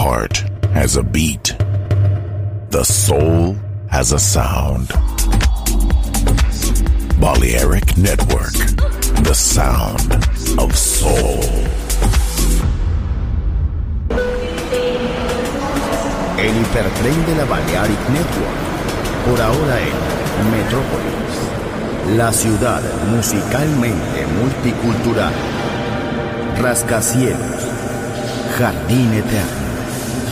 heart has a beat. The soul has a sound. Balearic Network, the sound of soul. El hipertren de la Balearic Network, por ahora en Metrópolis, la ciudad musicalmente multicultural, rascacielos, jardín eterno,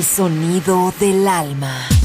El sonido del alma.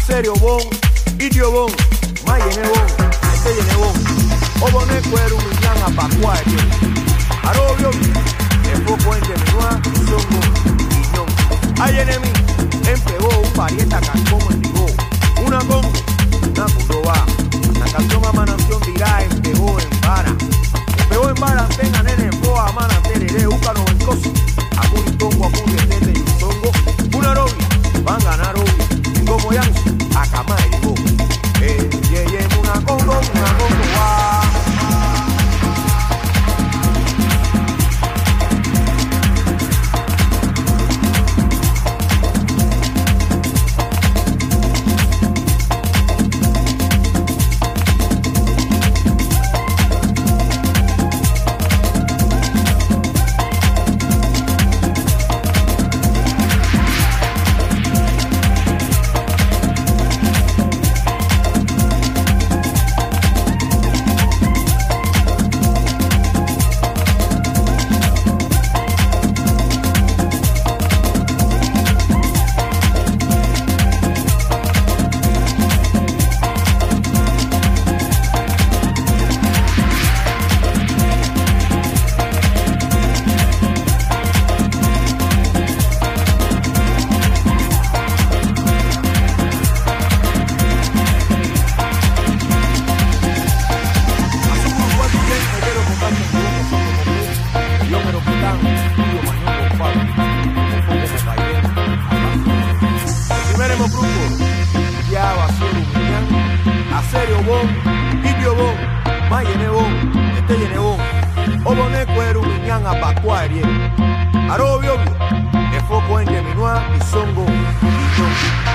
Acerio bon, idio bon, mayene bon, esteyene bon, obone cuero rumiñán, apacua, arobio, el foco en Geminoa, songo, guiñón. Hay enemi, empegó un parieta cancomo en vivo, una con, una curoba, la canción a mananción dirá, empegó en vara, empegó en vara, tenga nene, poa, mana, tereré, úcano, en congo, una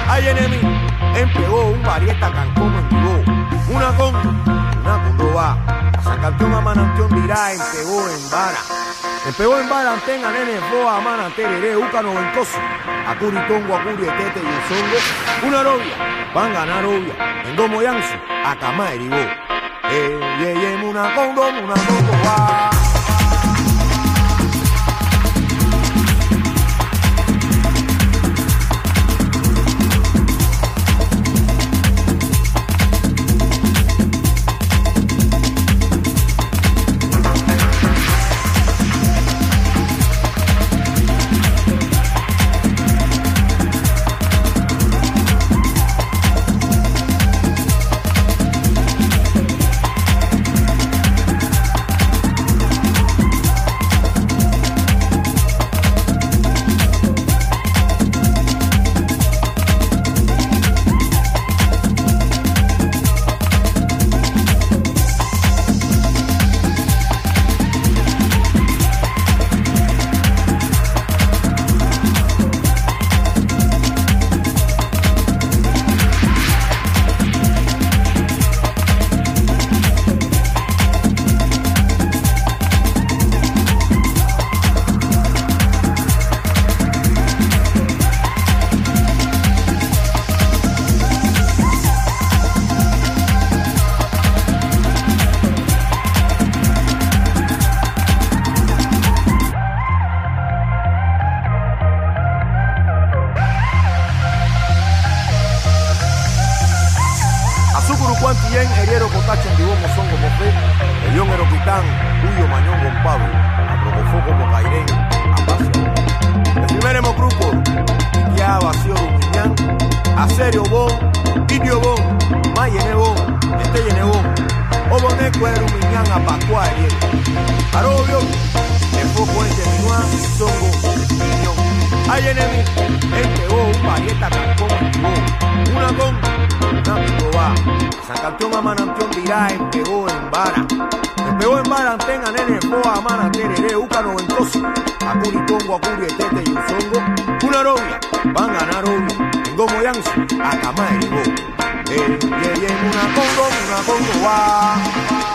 Hay enemy, empegó un varieta cancomo en. Una con, una con roba. San campeón a manantión dirá, empegó en vara. Empegó en vara, antenga, nene, boa, mana, tereré, úcano, vencoso. Acuri, tongo, acuri, etete y el songo. Una novia, van a ganar obvia. En domo yansu, acamá, erigó. Eh, ye, una congo, una congo, Eroquitán, Huyo mañón con Pablo, Aprobofó como cairén, Apacio. El primer hemocrupo, ya vacío rumiñán, Acerio bon, Idio bon, Mayene bon, Esteyene bon, Obone cuero rumiñán, Apacua eriero. Arobio, el foco en Geminua, Songo, Piñón. Hay enemy, él pegó un varieta cancón, una con, una picoba. San campeón a manantión dirá, empegó en vara. Empegó en vara, antenga, nene, boa, mana, tereré, úcano, ventoso. Acuri, tongo, acuri, etete y un songo. Una novia, van a ganar obvio. En gomo yansu, acamá, erigó. Eh, ye, ye, una congo, una congo, va.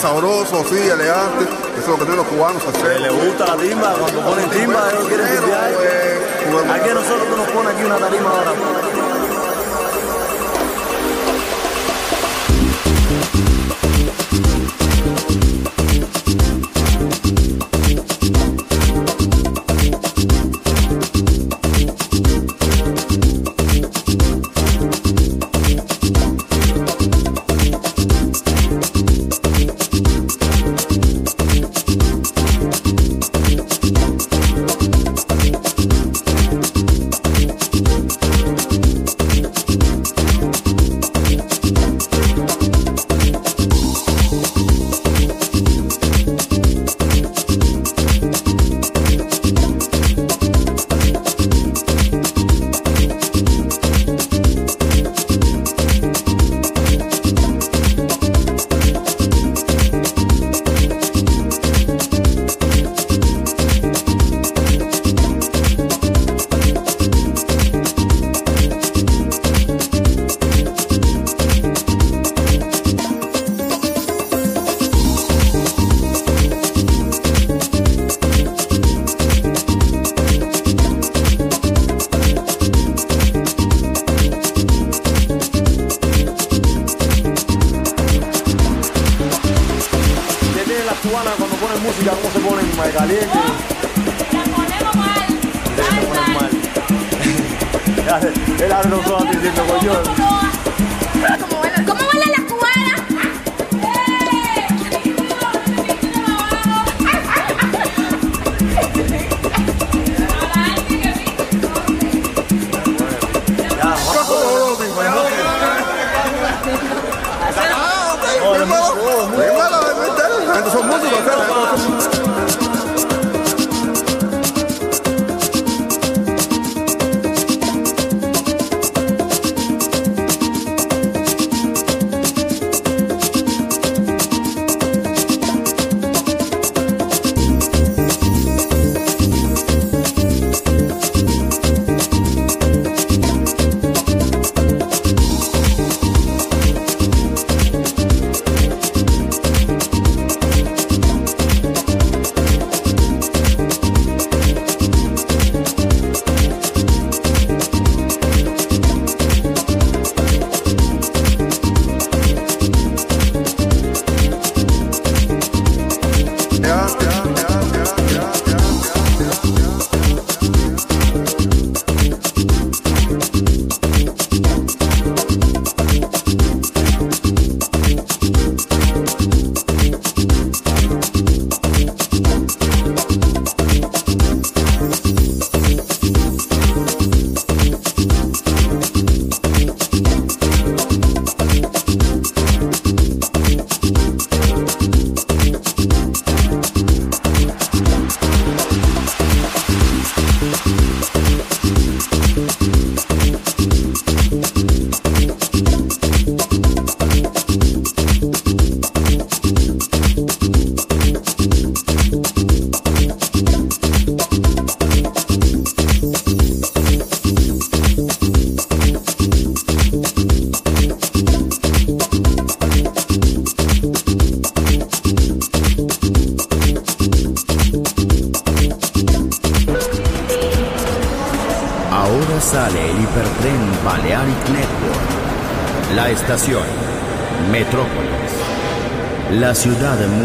sabroso, sí, elegante.